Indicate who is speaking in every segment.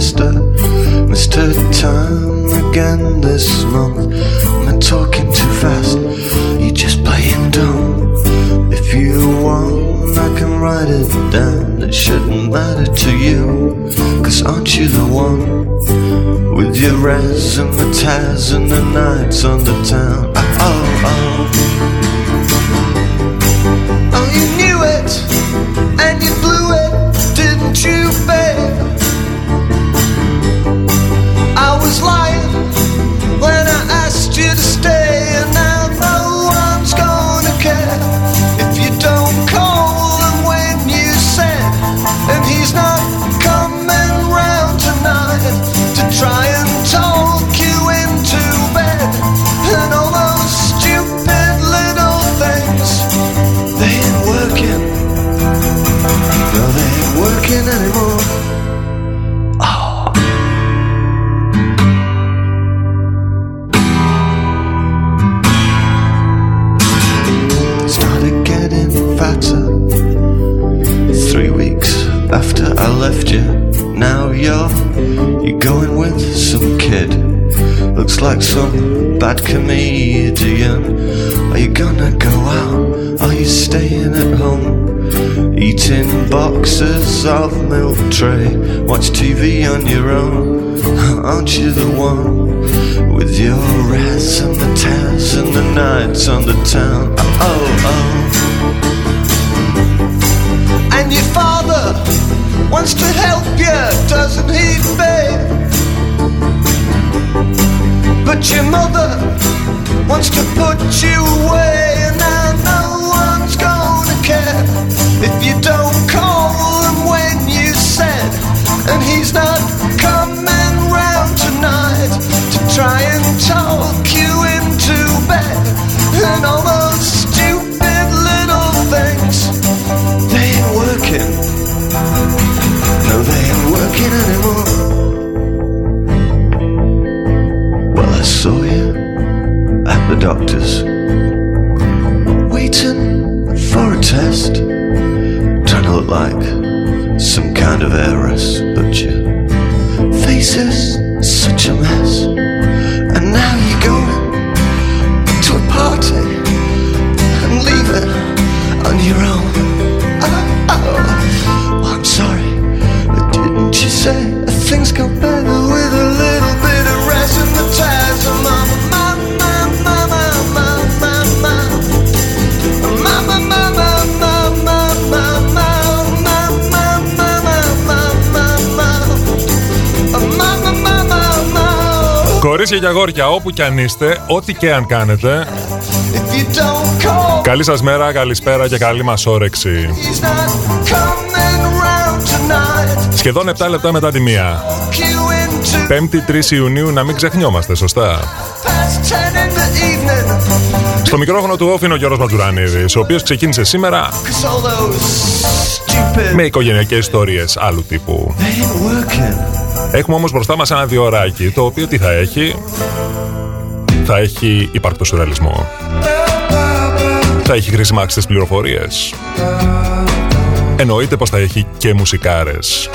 Speaker 1: sister her time again this month. Am I talking too fast? You just playing dumb. If you want, I can write it down. It shouldn't matter to you. Cause aren't you the one? With your razzmatazz and the tears and the nights on the town. Oh, oh, oh. Oh, you knew it and you blew it, didn't you, babe? Was lying when I asked you to stay, comedian. Are you gonna go out? Are you staying at home? Eating boxes of milk tray. Watch TV on your own. Aren't you the one? With your razzmatazz and the tats and the nights on the town. Oh, oh, oh. And your father wants to help you, doesn't he, babe? But your mother wants to put you away, and now no one's gonna care if you don't call him when you said, and he's not coming round tonight to try and talk you into bed, and all those stupid little things they ain't working. No, they ain't working anymore. Well, I saw you the doctor's, waiting for a test, trying to look like some kind of heiress, but your face is such a mess.
Speaker 2: Κορίτσια και αγόρια, όπου και αν είστε, ό,τι και αν κάνετε,
Speaker 1: If you don't call,
Speaker 2: καλή σας μέρα, καλησπέρα και καλή μας όρεξη.
Speaker 1: he's not coming round tonight.
Speaker 2: Σχεδόν 7 λεπτά μετά τη μία.
Speaker 1: Talk you into
Speaker 2: 5η 3 Ιουνίου να μην ξεχνιόμαστε, σωστά.
Speaker 1: past 10 in the evening.
Speaker 2: Στο μικρόφωνο του όφη είναι ο Γιώργος Ματζουρανίδης, ο οποίος ξεκίνησε σήμερα
Speaker 1: Cause all those stupid
Speaker 2: με οικογενειακές ιστορίες άλλου τύπου.
Speaker 1: They ain't working.
Speaker 2: Έχουμε όμως μπροστά μας ένα διωράκι, το οποίο τι θα έχει; Θα έχει υπαρκτό σουρεαλισμό. Θα έχει χρήσιμα άξιτες πληροφορίες. Εννοείται πως θα έχει και μουσικάρες.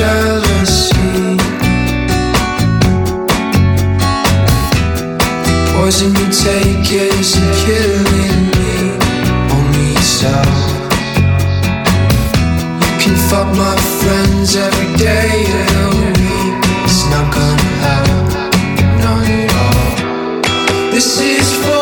Speaker 3: Jealousy. Poison you take isn't killing me, only yourself. You can fuck my friends every day of the week. It's not gonna help. Not at all. This is for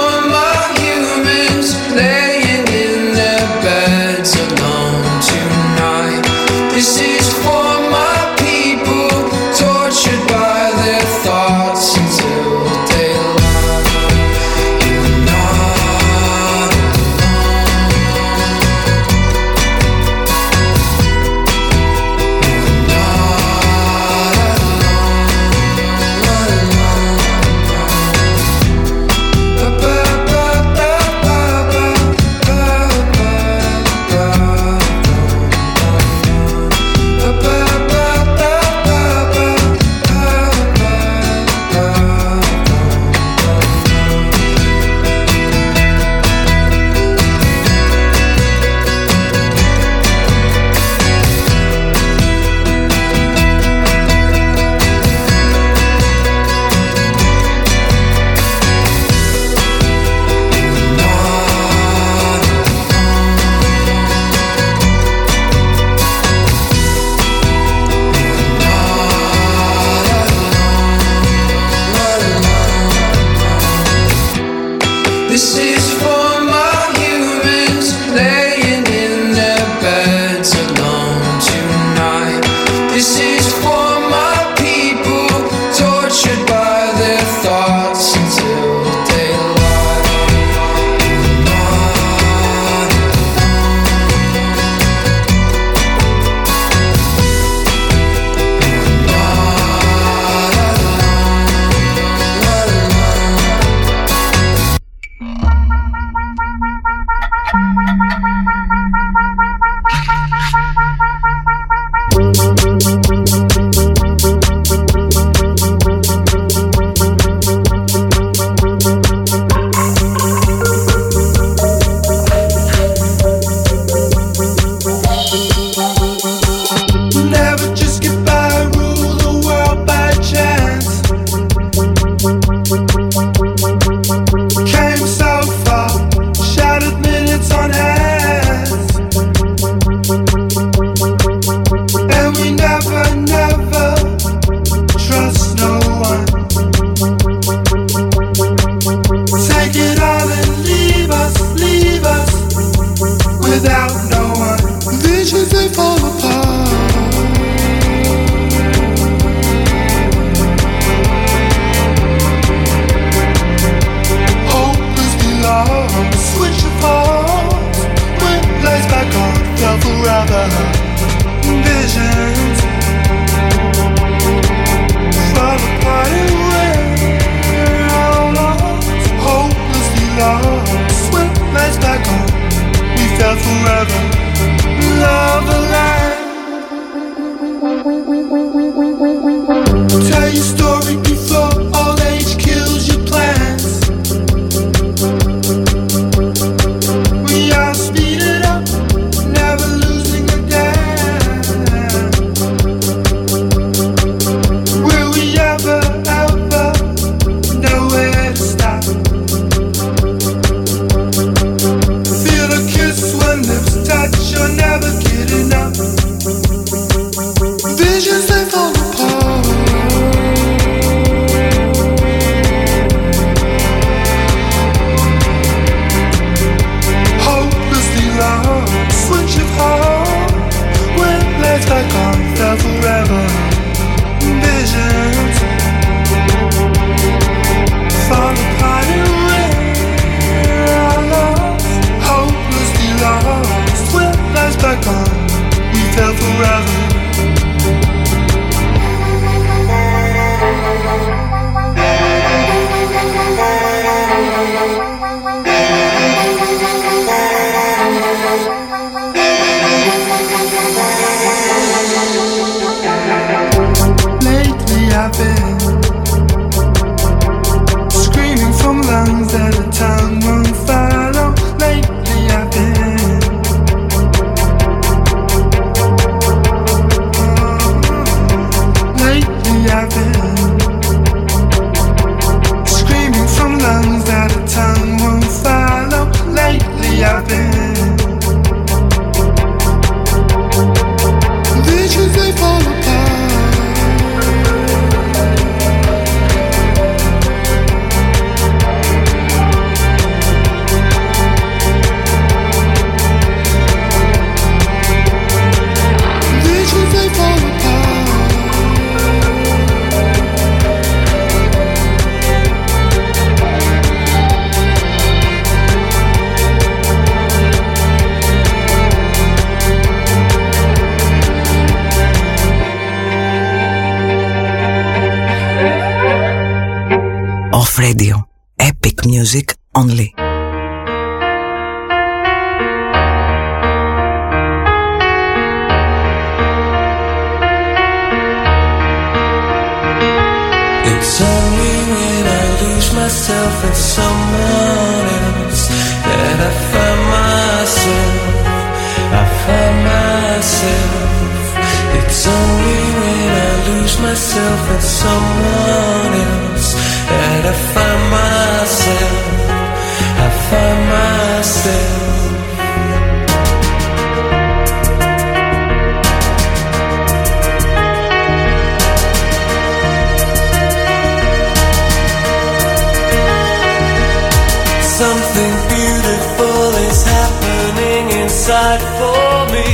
Speaker 4: Something beautiful is happening inside for me.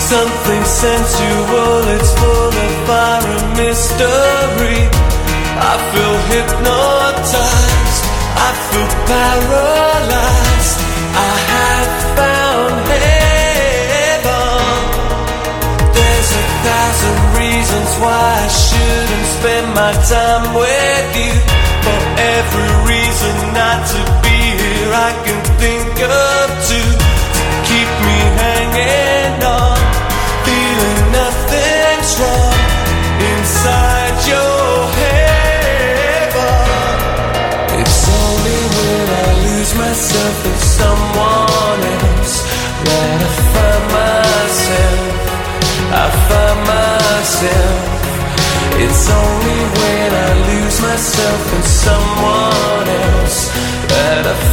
Speaker 4: Something sensual, it's full of fire and mystery. I feel hypnotized, I feel paralyzed. I have found heaven. There's a thousand reasons why I shouldn't spend my time with you. For every reason not to I can think of to keep me hanging on, feeling nothing's wrong inside your heaven. It's only when I lose myself in someone else that I find myself. I find myself. It's only when I lose myself in someone else that I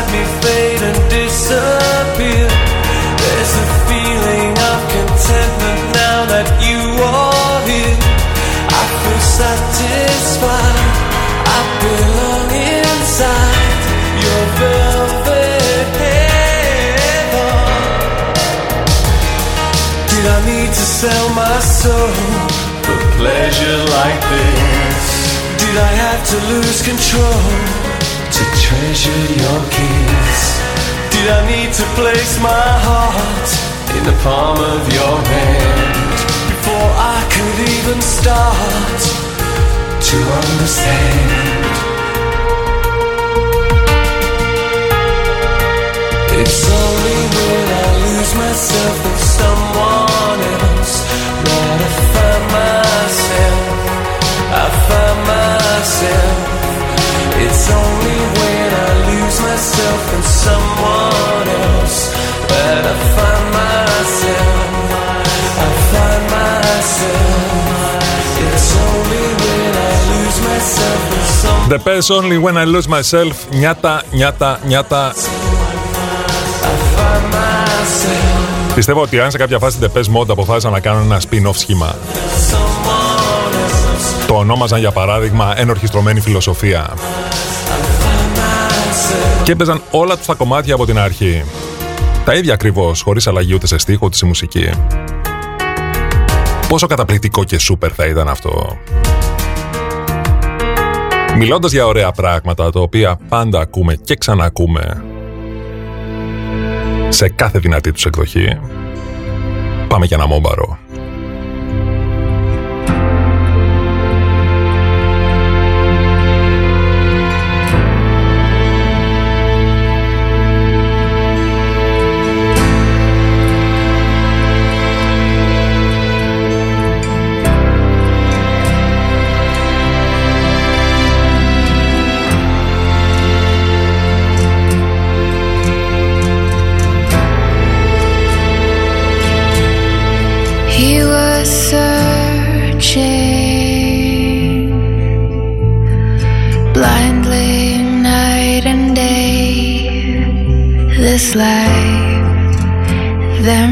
Speaker 4: inside me fade and disappear. There's a feeling of contentment now that you are here. I feel satisfied. I belong inside your velvet heaven. Did I need to sell my soul for pleasure like this? Did I have to lose control treasure your kiss? Did I need to place my heart in the palm of your hand before I could even start to understand? It's only when I lose myself in someone else that I find myself. I find myself. It's only when I lose myself in someone else that I find myself. I find myself. It's only when I lose myself in someone
Speaker 2: The best only when I lose myself. Νιάτα, νιάτα, νιάτα.
Speaker 4: I find myself.
Speaker 2: Πιστεύω ότι αν σε κάποια φάση The Best Mode αποφάσισαν να κάνουν ένα spin-off σχήμα.
Speaker 4: Someone else.
Speaker 2: Το ονόμαζαν για παράδειγμα ενορχιστρωμένη φιλοσοφία.
Speaker 4: Find myself.
Speaker 2: Και έπαιζαν όλα τους τα κομμάτια από την αρχή. Τα ίδια ακριβώς, χωρίς αλλαγή ούτε σε στίχο ούτε σε μουσική. Πόσο καταπληκτικό και σούπερ θα ήταν αυτό. Μιλώντας για ωραία πράγματα, τα οποία πάντα ακούμε και ξανακούμε σε κάθε δυνατή τους εκδοχή, πάμε για ένα μόμπαρο.
Speaker 5: This life, there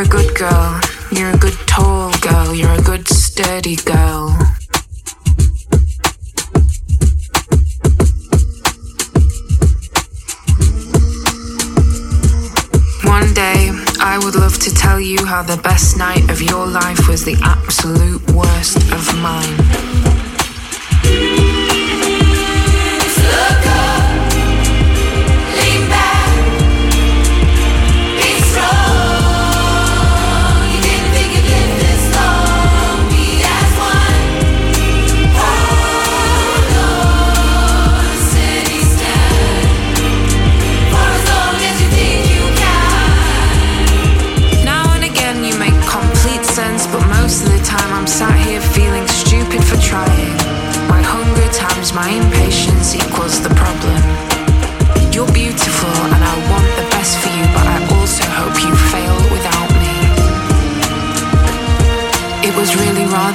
Speaker 6: You're a good girl. You're a good tall girl. You're a good steady girl. One day, I would love to tell you how the best night of your life was the absolute worst of mine.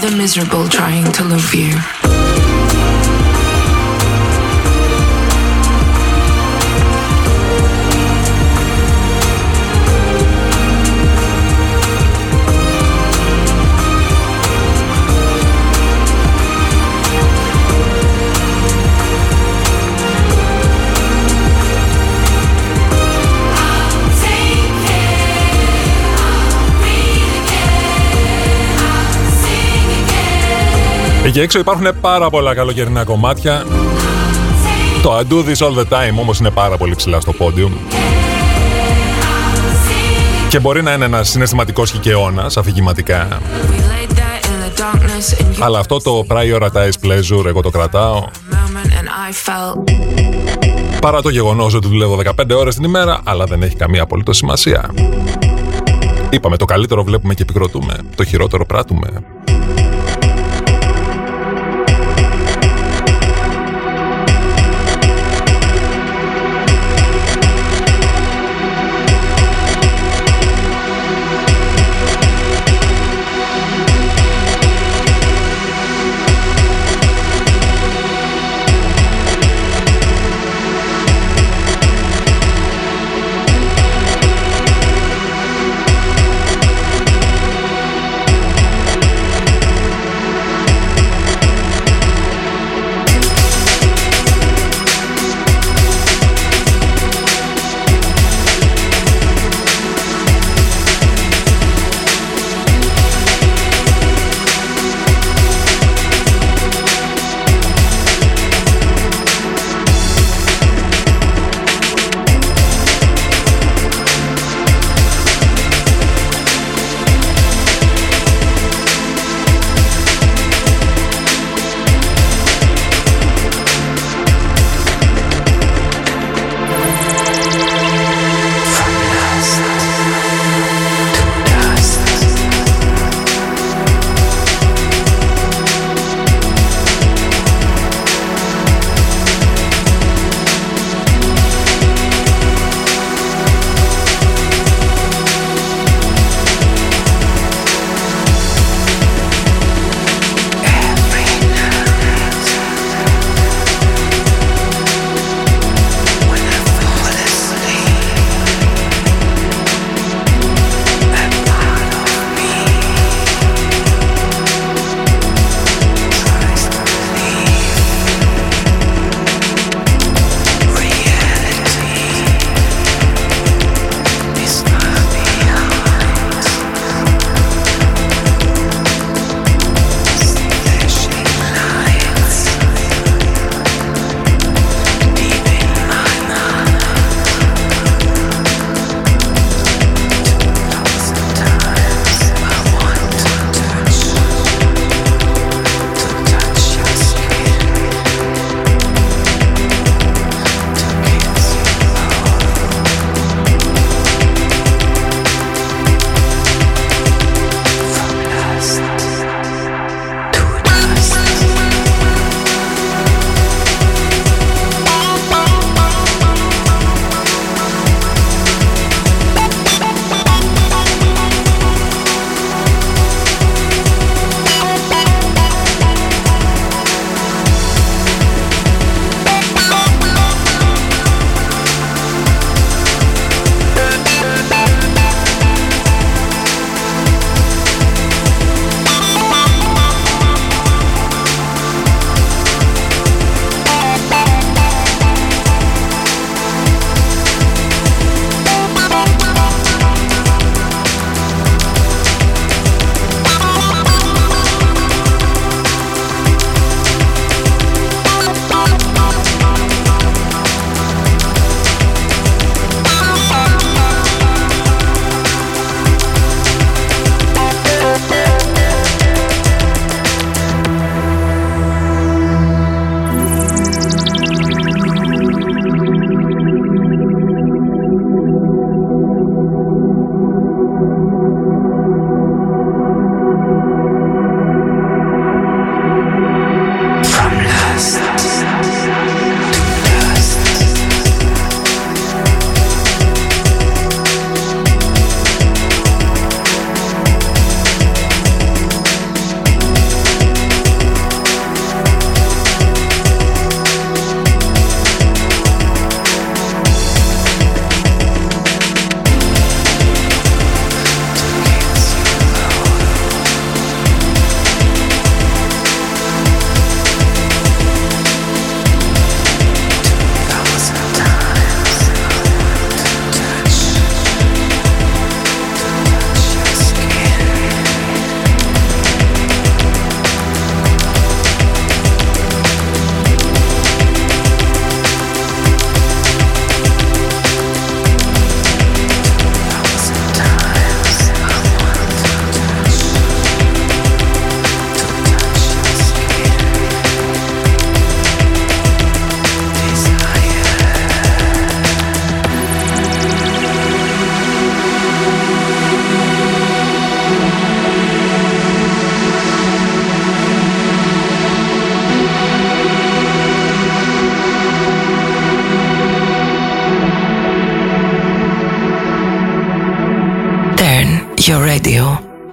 Speaker 6: The miserable trying to love you.
Speaker 2: Εκεί έξω υπάρχουν πάρα πολλά καλοκαιρινά κομμάτια. Το I do this all the time όμως είναι πάρα πολύ ψηλά στο πόντιουμ. Και μπορεί να είναι ένας συναισθηματικός κικαιώνα, αφηγηματικά. Αλλά αυτό το prioritize pleasure εγώ το κρατάω. Παρά το γεγονός ότι δουλεύω 15 ώρες την ημέρα, αλλά δεν έχει καμία απολύτως σημασία. Είπαμε, το καλύτερο βλέπουμε και επικροτούμε, το χειρότερο πράττουμε.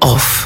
Speaker 1: auf.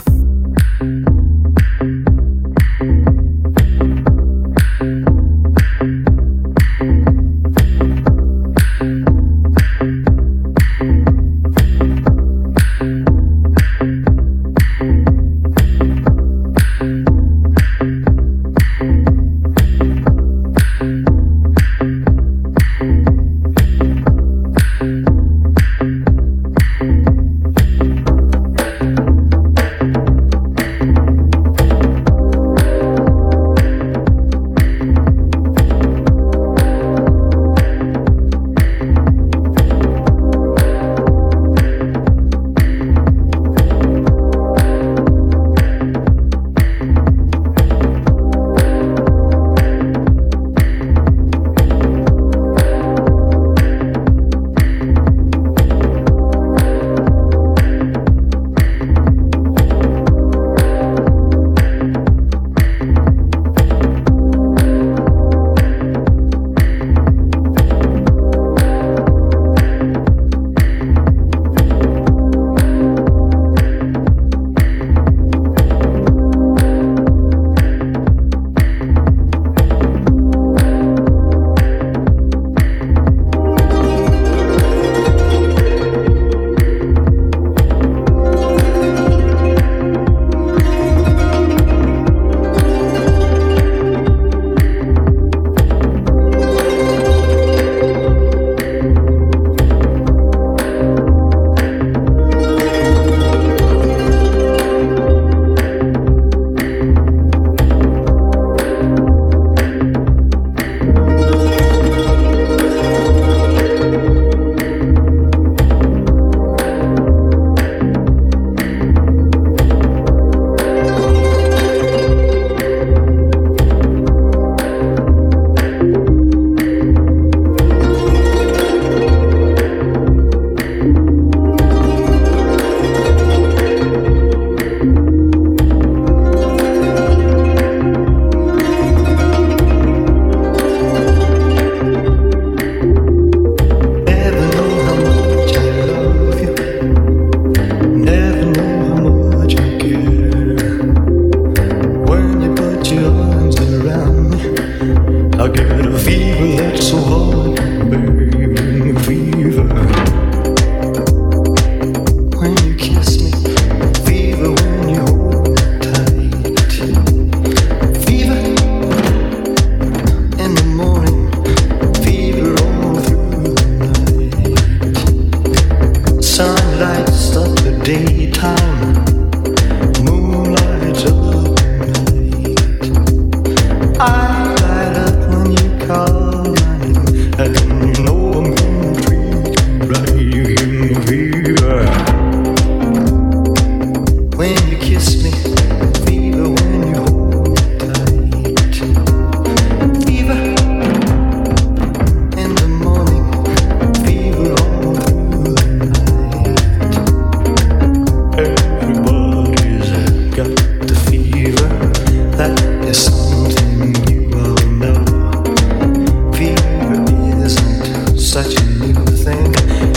Speaker 1: to leave the
Speaker 2: thing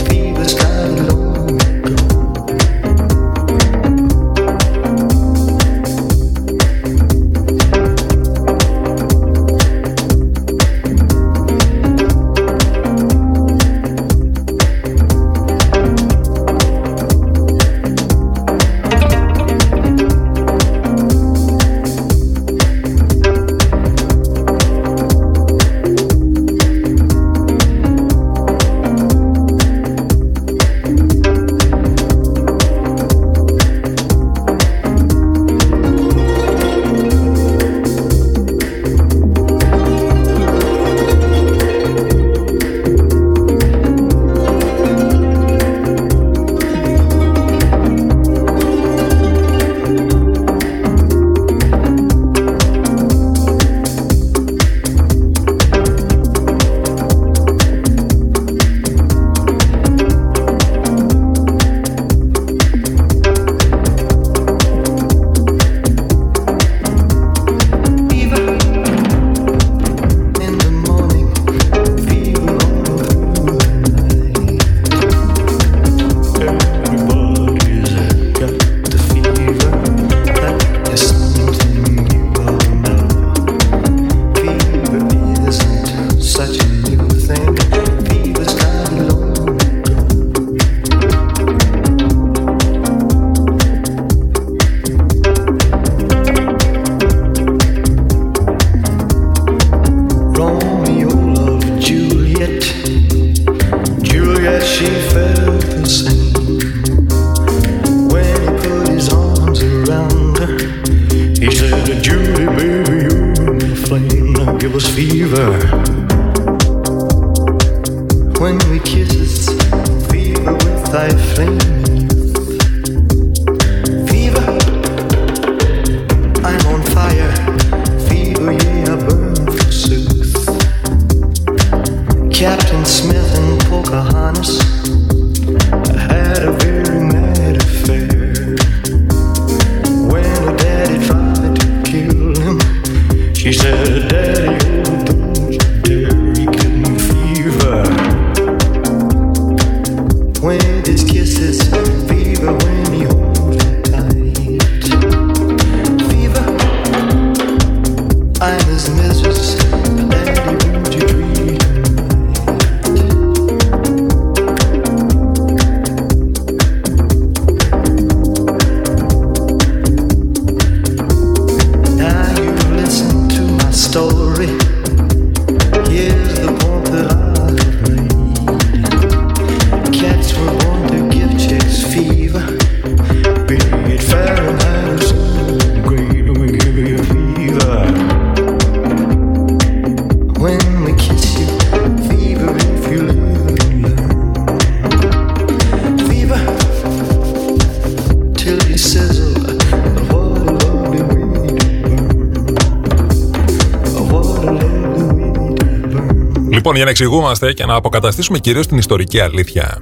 Speaker 2: εξηγούμαστε και να αποκαταστήσουμε κυρίως την ιστορική αλήθεια.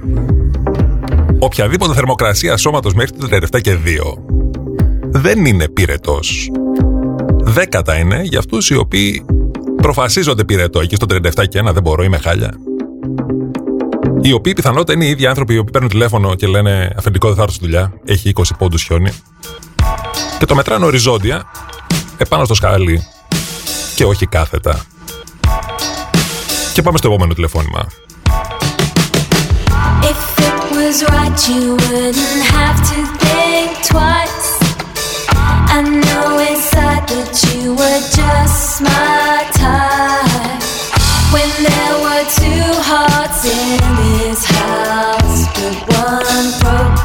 Speaker 2: Οποιαδήποτε θερμοκρασία σώματος μέχρι το 37 και 2 δεν είναι πυρετός. Δέκατα είναι για αυτούς οι οποίοι προφασίζονται πυρετό. Εκεί στο 37 και 1 δεν μπορώ, είμαι χάλια. Οι οποίοι πιθανότητα είναι οι ίδιοι άνθρωποι οι οποίοι παίρνουν τηλέφωνο και λένε Αφεντικό δεν θα έρθω στη δουλειά, έχει 20 πόντους χιόνι. Και το μετράνε οριζόντια επάνω στο σκάλι και όχι κάθετα. Και πάμε στο επόμενο τηλεφώνημα.
Speaker 5: If it was right, you wouldn't have to think twice. I know inside that you were just my type. When there were two hearts in this house, but one broke,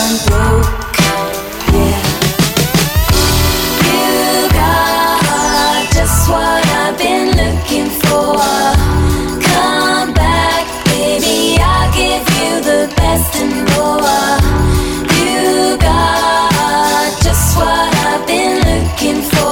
Speaker 5: one broke, looking for.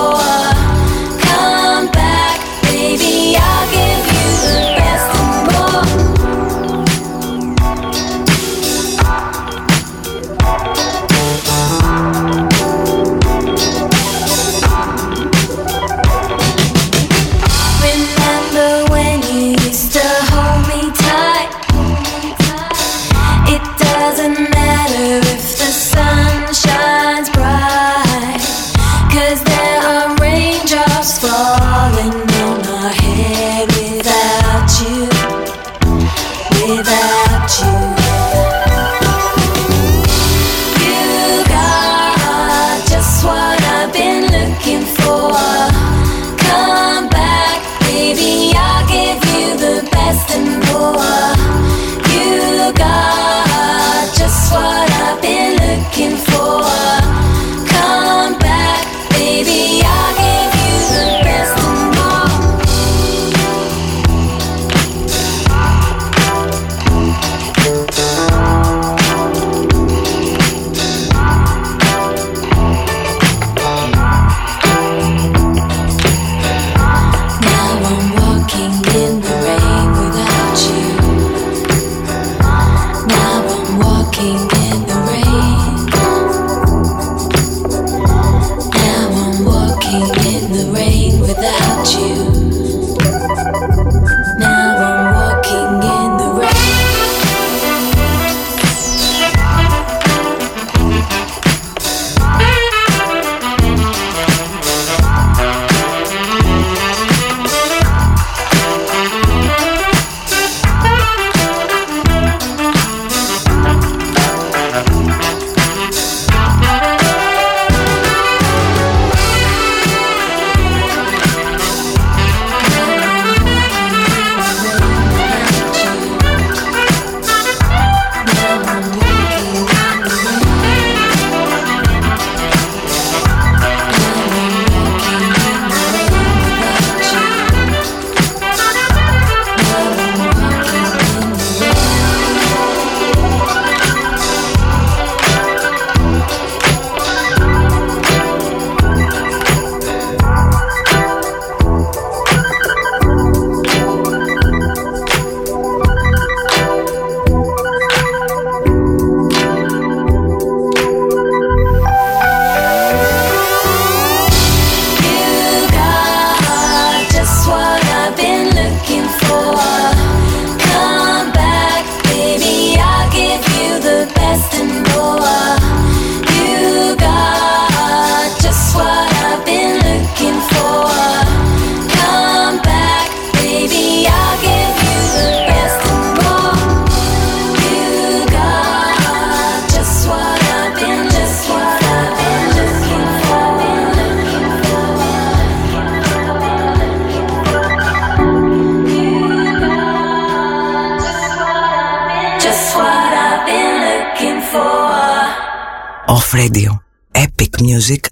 Speaker 5: music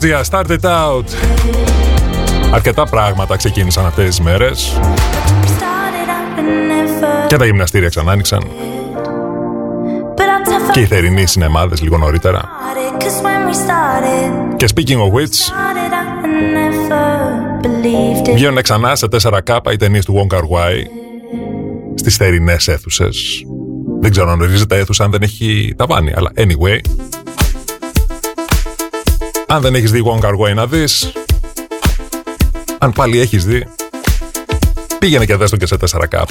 Speaker 2: Georgia, Start It Out. Αρκετά πράγματα ξεκίνησαν αυτές τις μέρες. Και τα γυμναστήρια ξανά άνοιξαν. Και οι θερινοί συναιμάδες λίγο νωρίτερα. Και speaking of which, βγαίνουν ξανά σε 4K οι ταινίες του Wong Kar Wai στις θερινές. Δεν ξέρω αν ορίζεται αίθουσα αν δεν έχει ταβάνι, αλλά anyway, αν δεν έχεις δει One Car Way να δεις, αν πάλι έχεις δει, πήγαινε και δες το και σε 4K.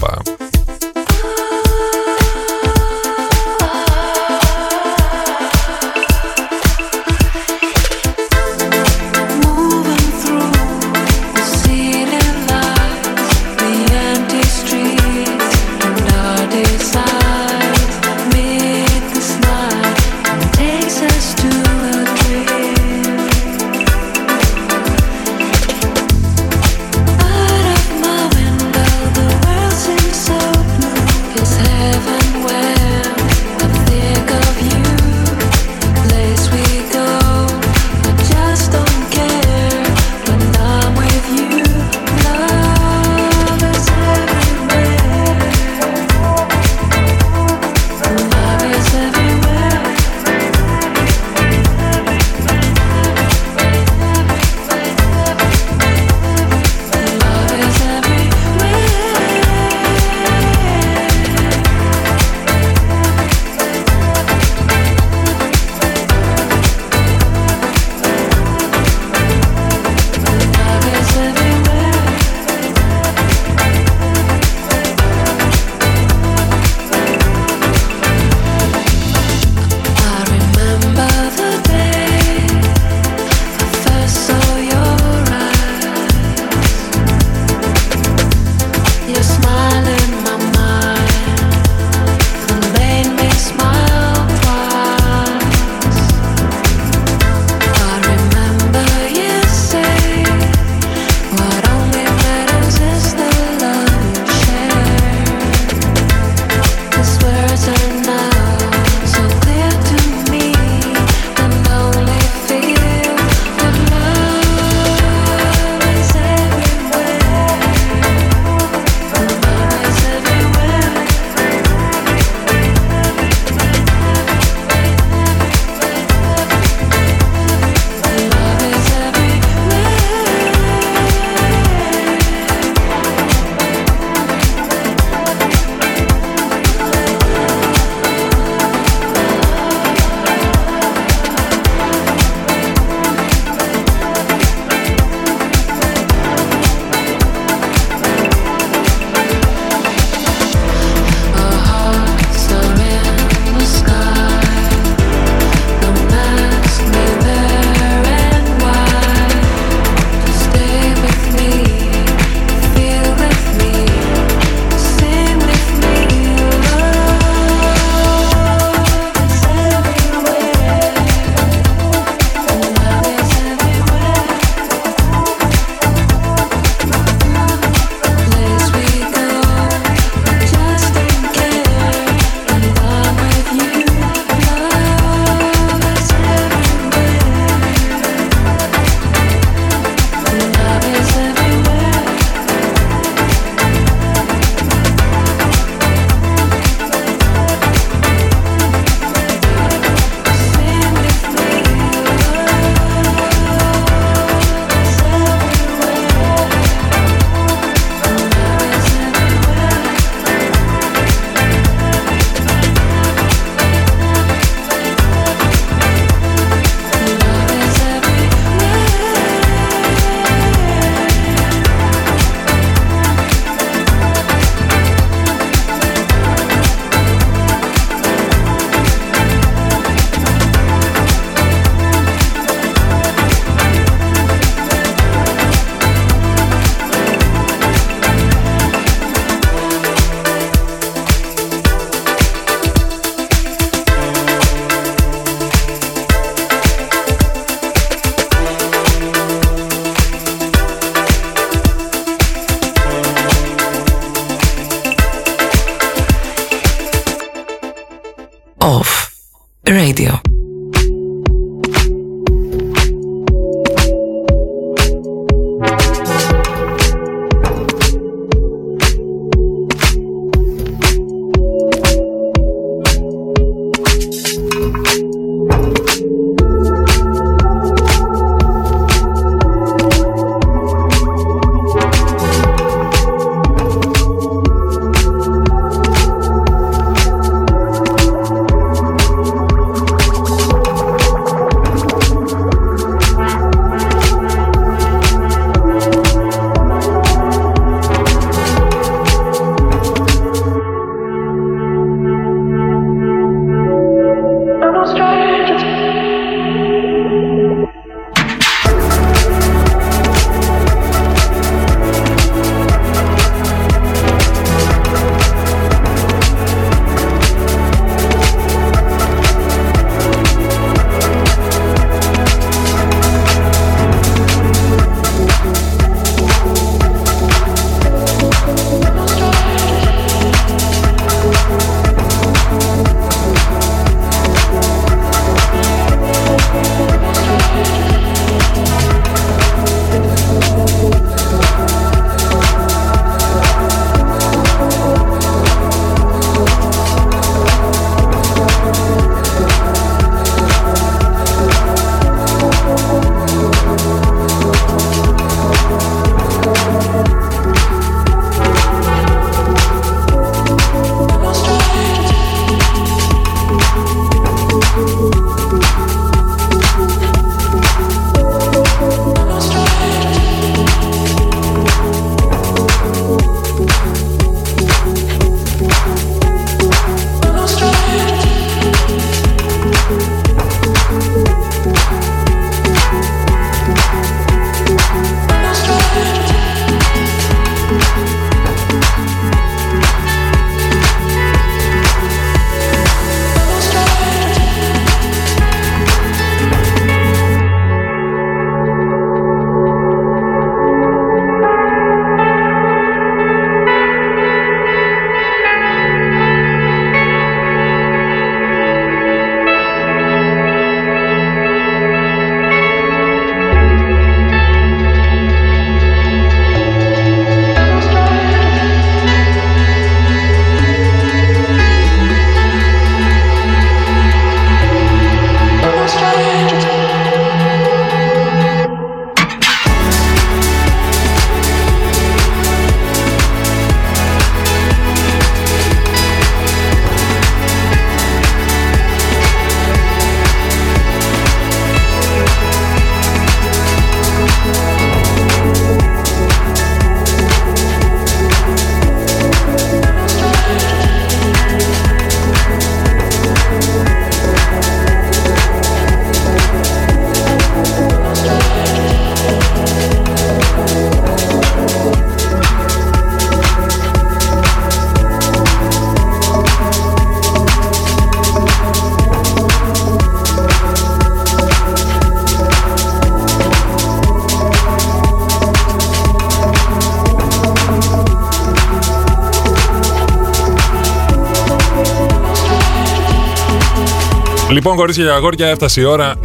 Speaker 2: Λοιπόν, κορίτσια και αγόρια, έφτασε η ώρα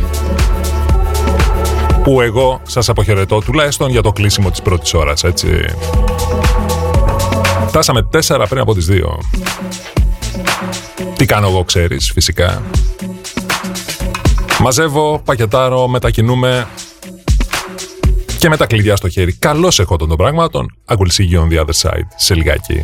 Speaker 2: που εγώ σας αποχαιρετώ τουλάχιστον για το κλείσιμο της πρώτης ώρας, έτσι. Φτάσαμε τέσσερα πριν από τις δύο. Τι κάνω εγώ, ξέρεις, φυσικά. Μαζεύω, πακετάρω, μετακινούμε και με τα κλειδιά στο χέρι. Καλώς έχω τον πράγματων. I will see you on the other side. Σε λιγάκι.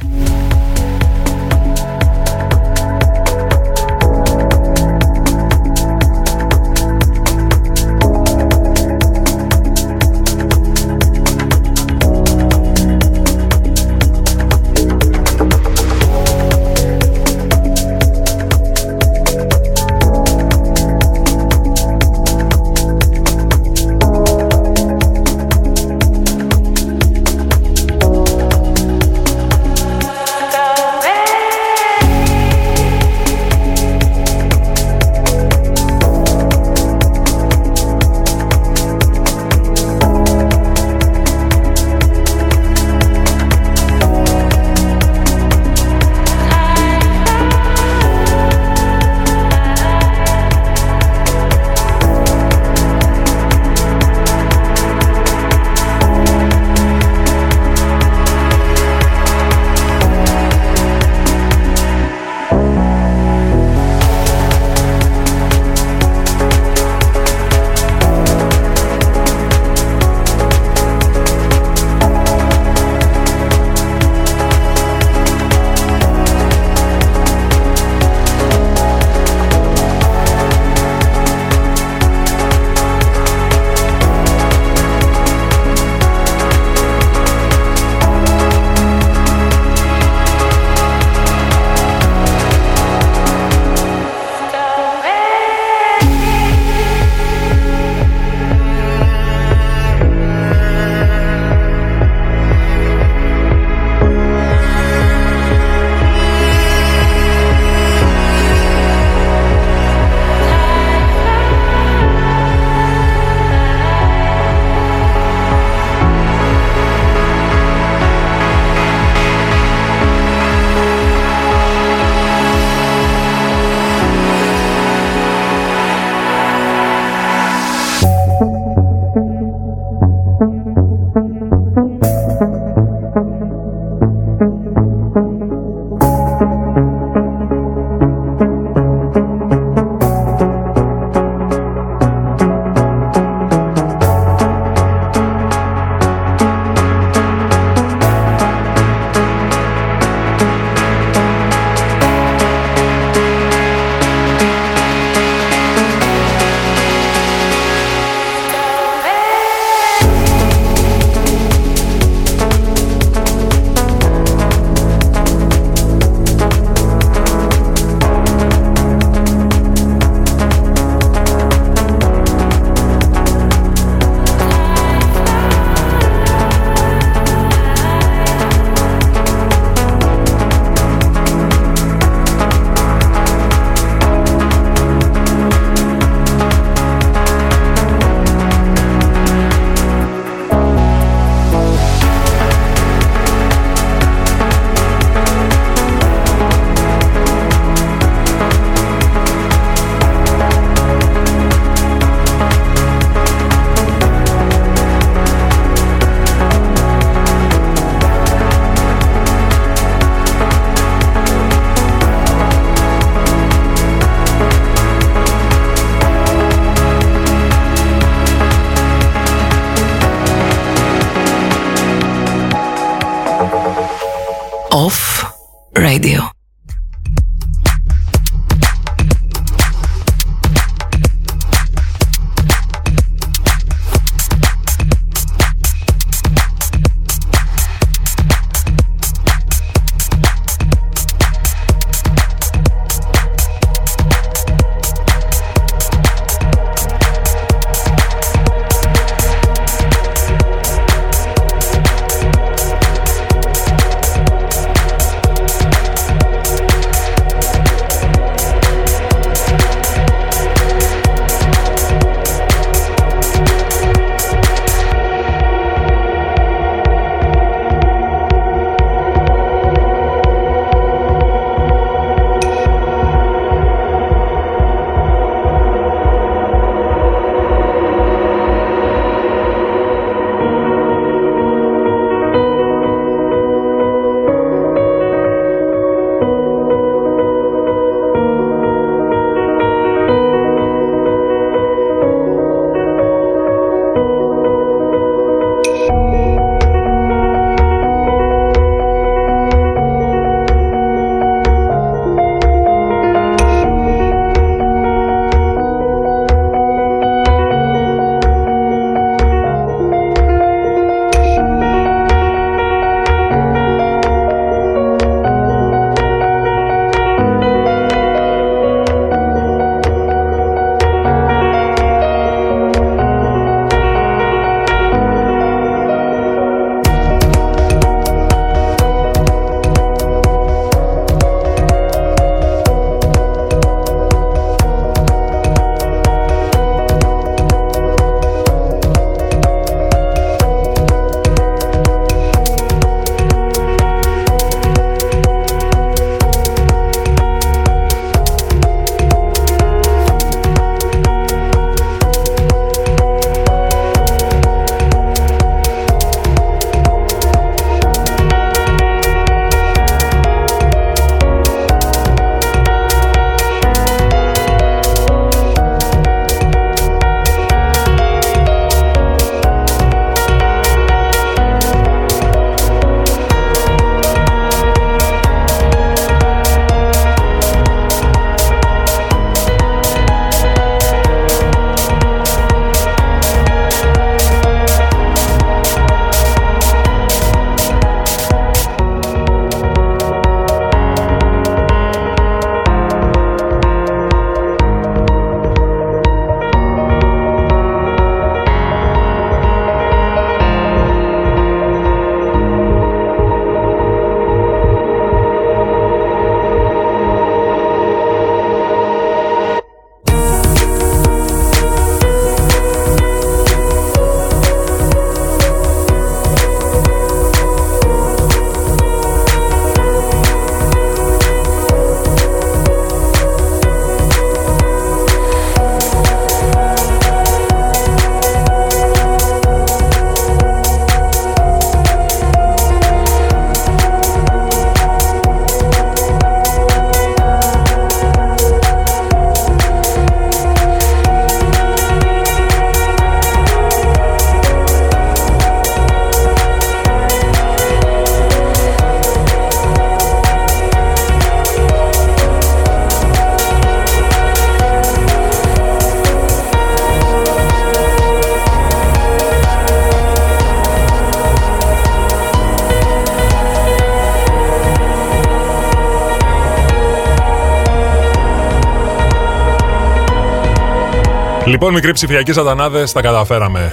Speaker 2: Λοιπόν, μικροί ψηφιακοί σατανάδες, τα καταφέραμε.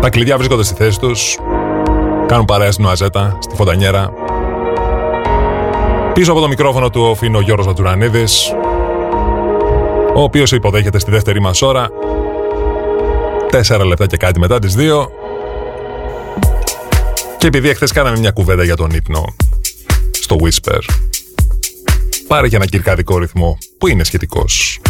Speaker 2: Τα κλειδιά βρίσκονται στη θέση τους. Κάνουν παρέα στην Ουαζέτα, στη Φοντανιέρα. Πίσω από το μικρόφωνο του οφείλει ο Γιώργος Βατζουρανίδης, ο οποίος υποδέχεται στη δεύτερη μας ώρα, τέσσερα λεπτά και κάτι μετά τις δύο. Και επειδή εχθές κάναμε μια κουβέντα για τον ύπνο στο Whisper, πάρε και ένα κυρκαδικό ρυθμό που είναι σχετικός.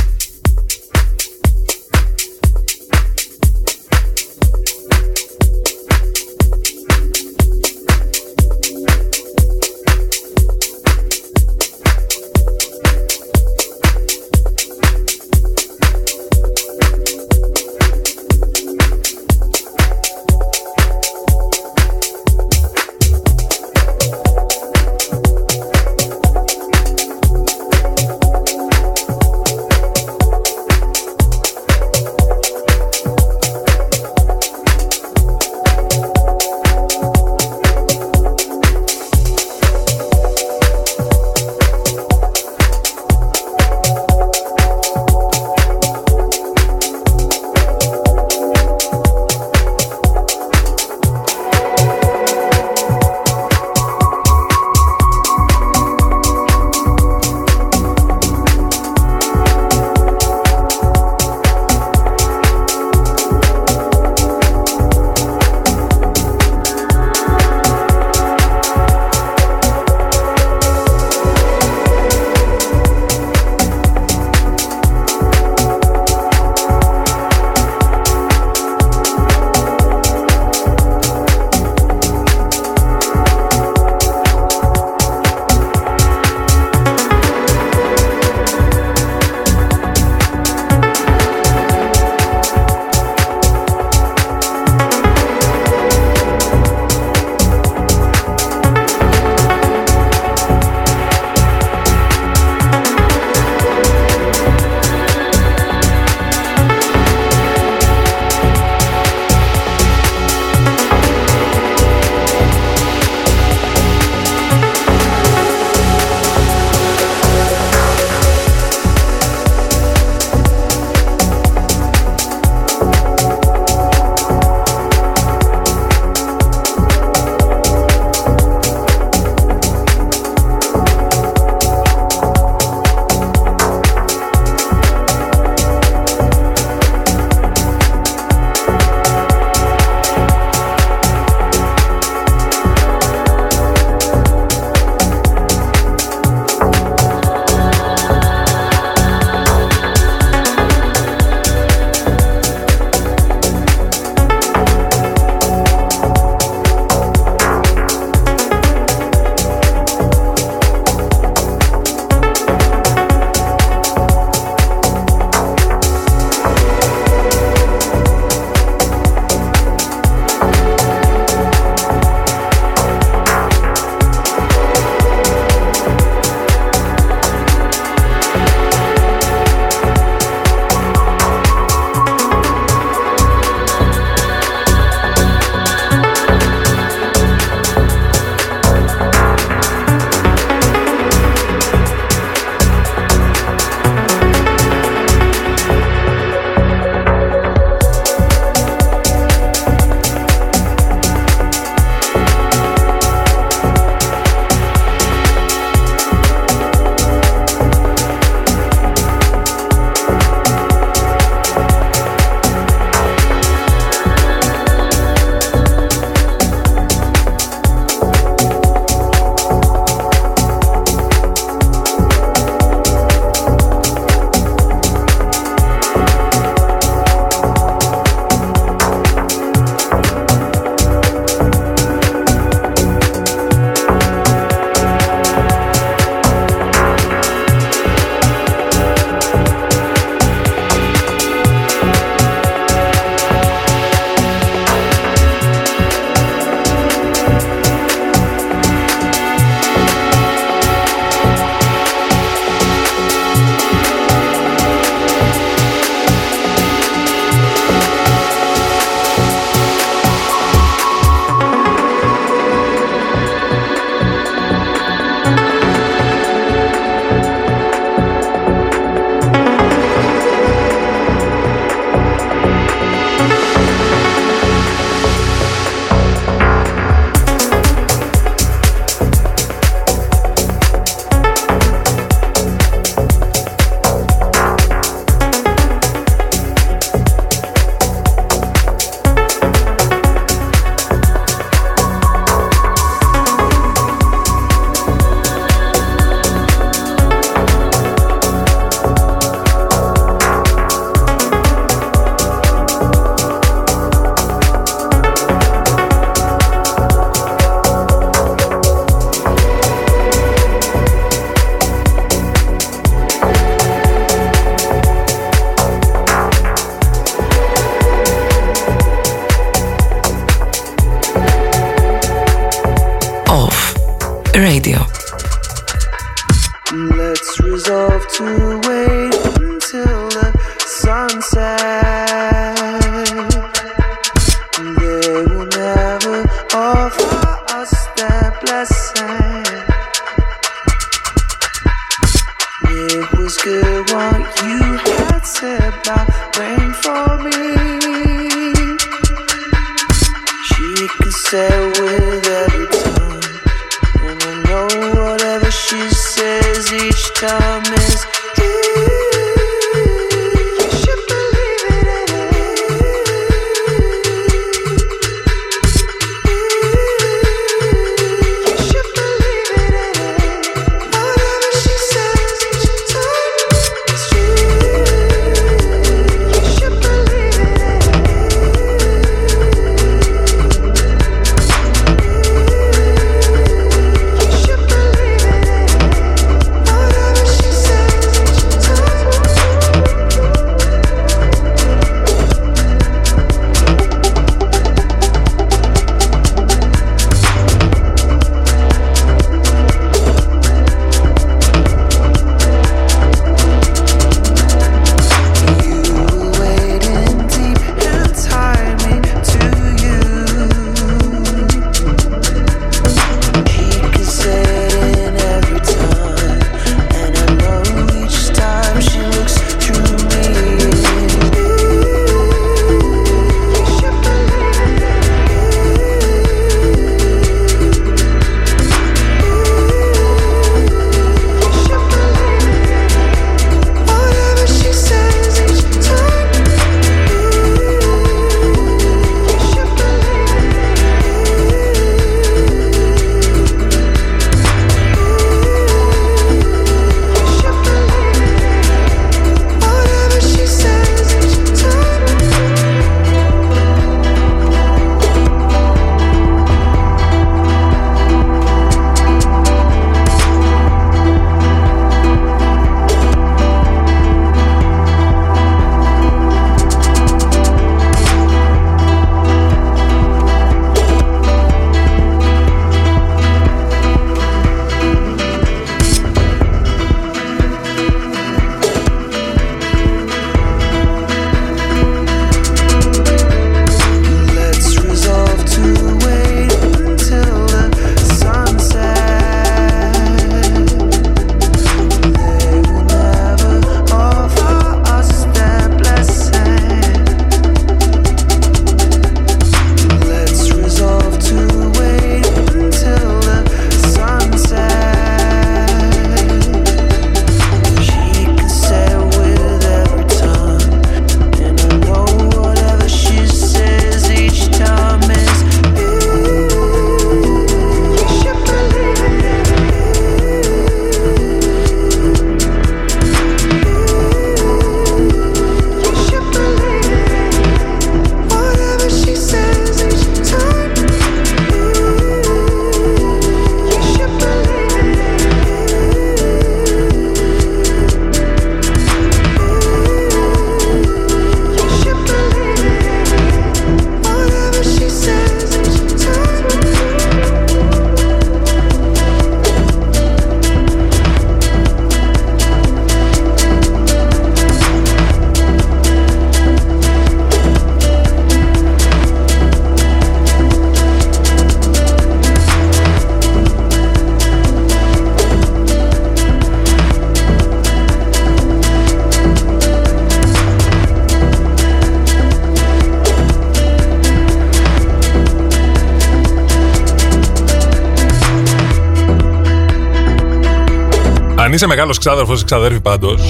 Speaker 2: μεγάλος ξάδερφος ή ξαδέρφη πάντως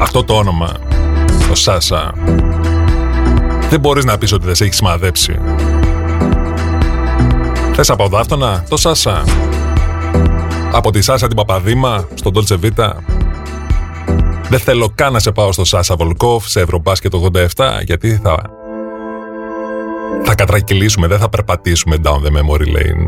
Speaker 2: αυτό το όνομα, το Σάσα δεν μπορείς να πεις ότι δεν σε έχεις σημαδέψει. Θες από δάφτωνα, το Σάσα. Από τη Σάσα την Παπαδήμα, στον Τόλτσε Βίτα. Δεν θέλω καν να σε πάω στο Σάσα Βολκόφ, σε το 87, γιατί θα... Θα κατρακυλήσουμε, δεν θα περπατήσουμε down the memory lane.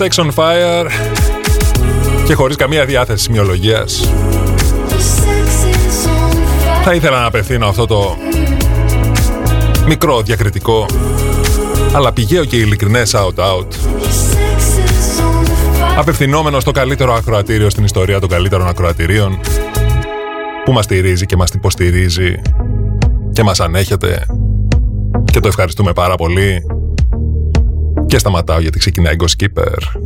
Speaker 2: Sex on Fire και χωρίς καμία διάθεση σημειολογίας. Θα ήθελα να απευθύνω αυτό το μικρό διακριτικό αλλά πηγαίο και ειλικρινές out-out απευθυνόμενο στο καλύτερο ακροατήριο στην ιστορία των καλύτερων ακροατηρίων που μας στηρίζει και μας υποστηρίζει και μας ανέχεται. Και το ευχαριστούμε πάρα πολύ και σταματάω γιατί ξεκινάει Ghost Keeper.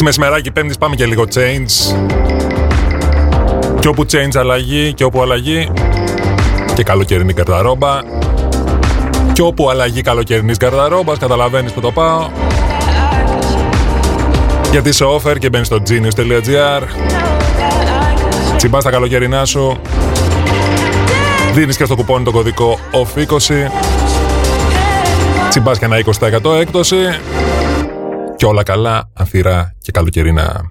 Speaker 2: Έτσι μεσημεράκι πέμπτης πάμε και λίγο change. Και όπου change αλλαγή και όπου αλλαγή και καλοκαιρινή καρταρόμπα. Και όπου αλλαγή καλοκαιρινής καρταρόμπας καταλαβαίνεις που το πάω. Γιατί σε offer και μπαίνει στο genius.gr Τσιμπάς τα καλοκαιρινά σου Δίνεις και στο κουπόνι το κωδικό OFF20 Τσιμπάς και ένα 20% έκπτωση Και όλα καλά, ανθυρά και καλοκαιρινά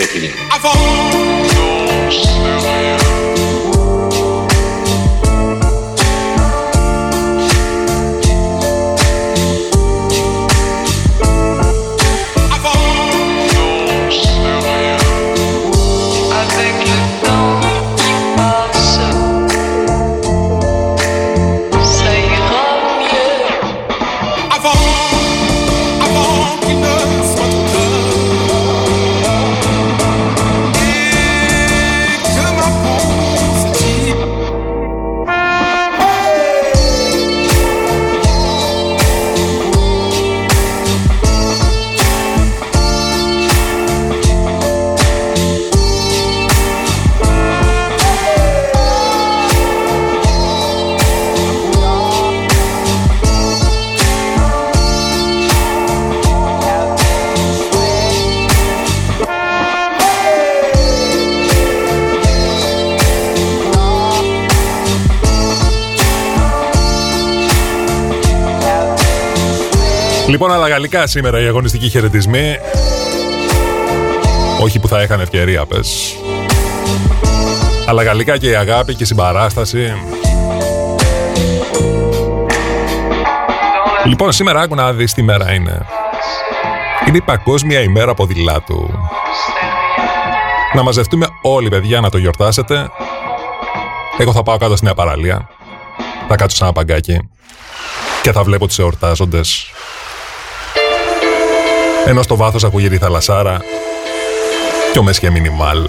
Speaker 7: Avant,
Speaker 2: Λοιπόν, αλλά γαλλικά σήμερα οι αγωνιστικοί χαιρετισμοί. Όχι που θα είχαν ευκαιρία, πες. Αλλά γαλλικά και η αγάπη και η συμπαράσταση. Λοιπόν, σήμερα άκου να δεις τι μέρα είναι. Είναι η Παγκόσμια ημέρα ποδηλάτου. Να μαζευτούμε όλοι, παιδιά, να το γιορτάσετε. Εγώ θα πάω κάτω στην νέα παραλία. Θα κάτσω σε ένα παγκάκι. Και θα βλέπω τους εορτάζοντες ενώ στο βάθος ακούγεται η θαλασσάρα και ο Μέσχε Μινιμάλ.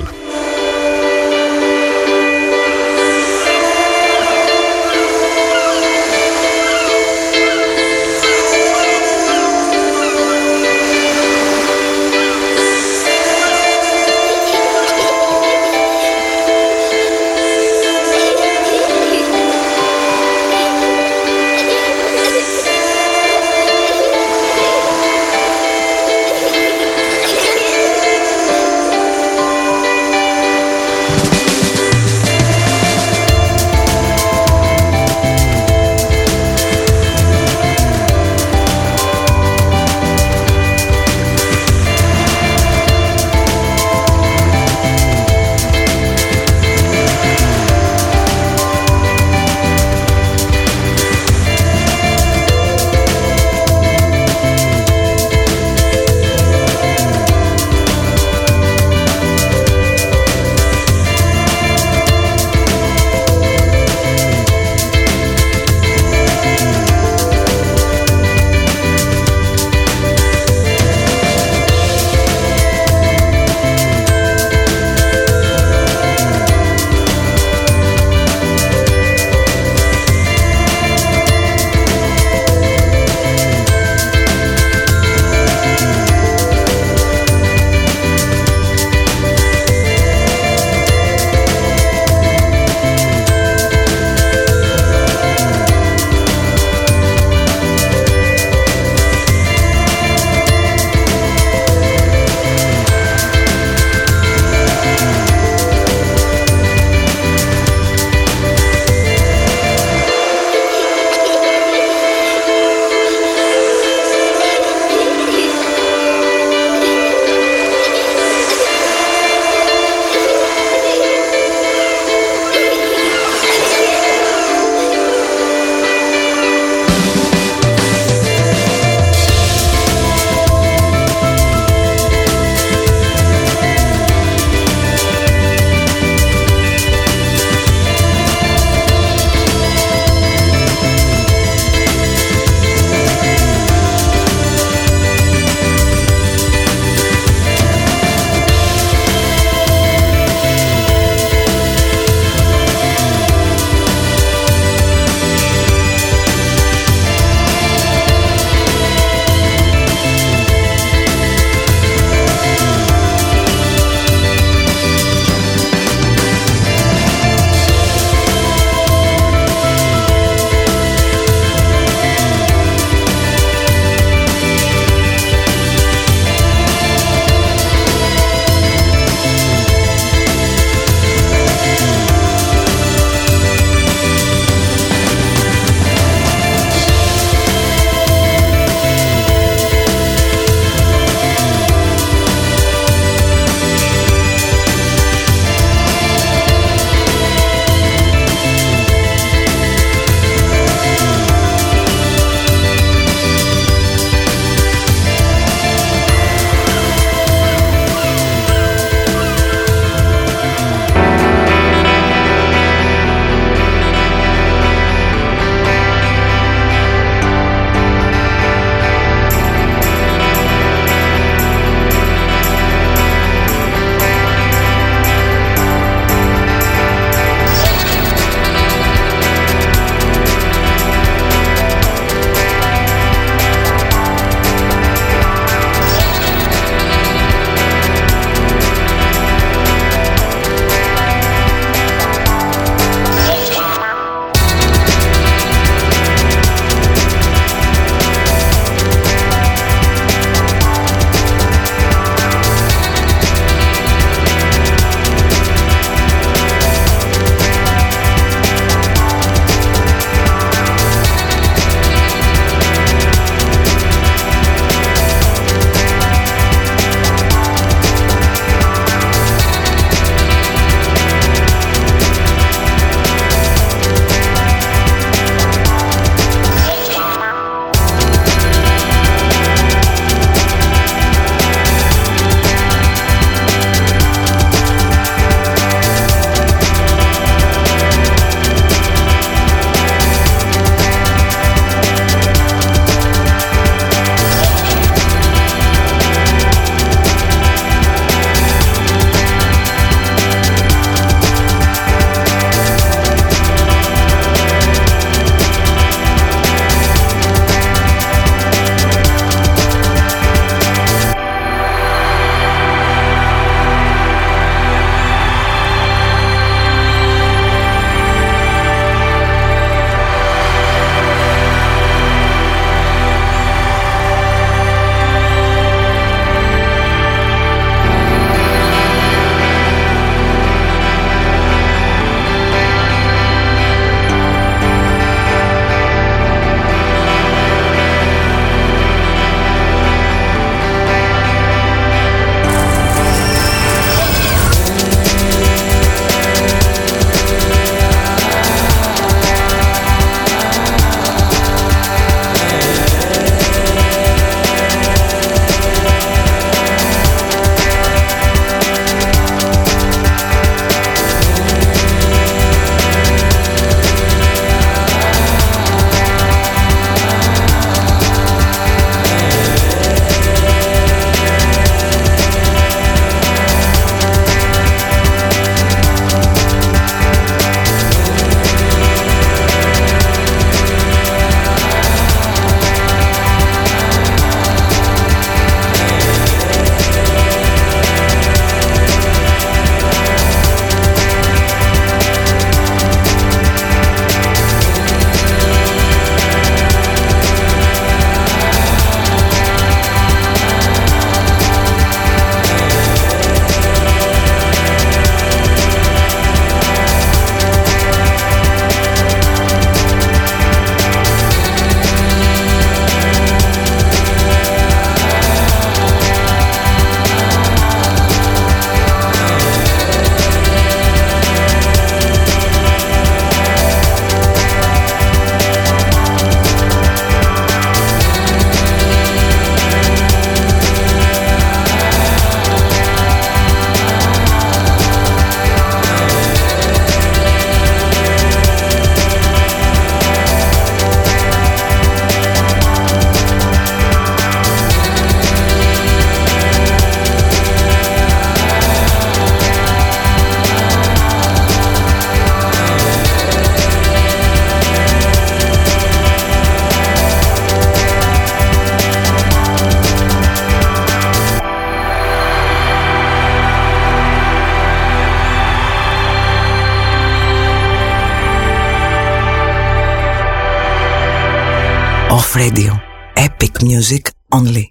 Speaker 8: only.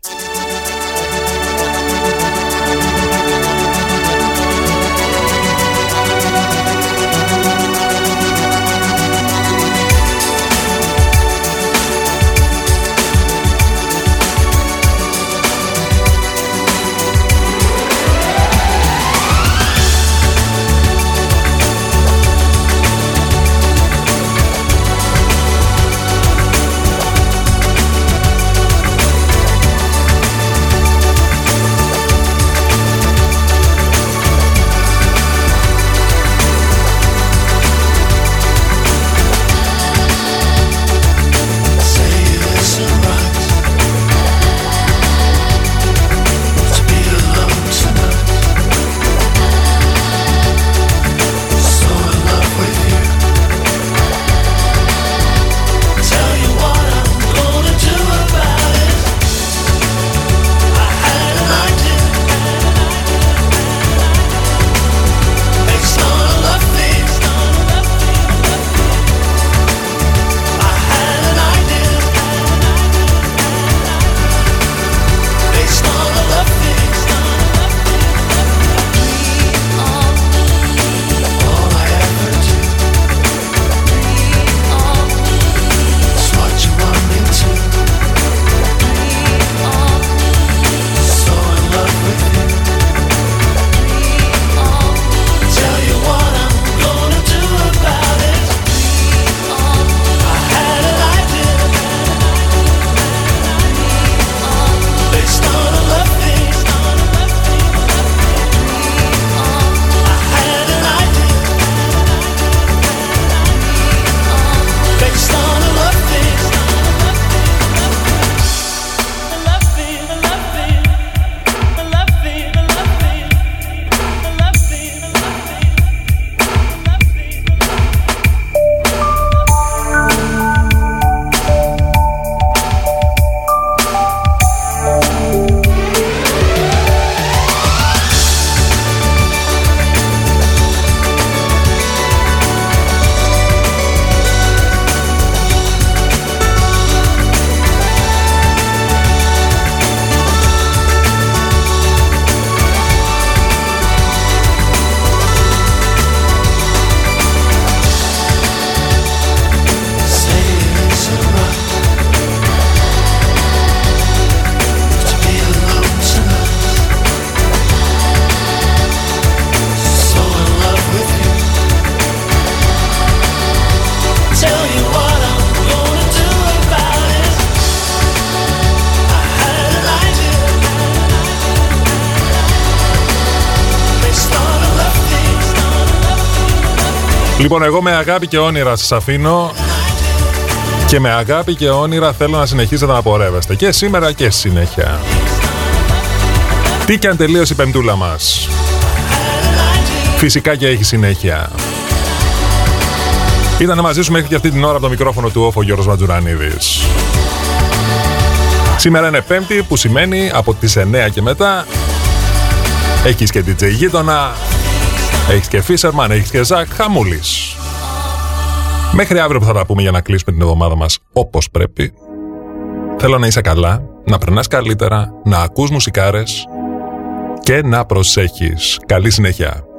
Speaker 2: Λοιπόν, εγώ με αγάπη και όνειρα σας αφήνω και με αγάπη και όνειρα θέλω να συνεχίσετε να πορεύεστε και σήμερα και συνέχεια. Τι και αν τελείωσε η πεμπτούλα μας. Φυσικά και έχει συνέχεια. Ήταν μαζί σου μέχρι και αυτή την ώρα από το μικρόφωνο του όφο Γιώργος Ματζουρανίδης. Σήμερα είναι πέμπτη που σημαίνει από τις 9 και μετά έχεις και DJ γείτονα, έχεις και Φίσερμαν, έχεις και Ζακ, χαμούλης. Μέχρι αύριο που θα τα πούμε για να κλείσουμε την εβδομάδα μας όπως πρέπει. Θέλω να είσαι καλά, να περνάς καλύτερα, να ακούς μουσικάρες και να προσέχεις. Καλή συνέχεια.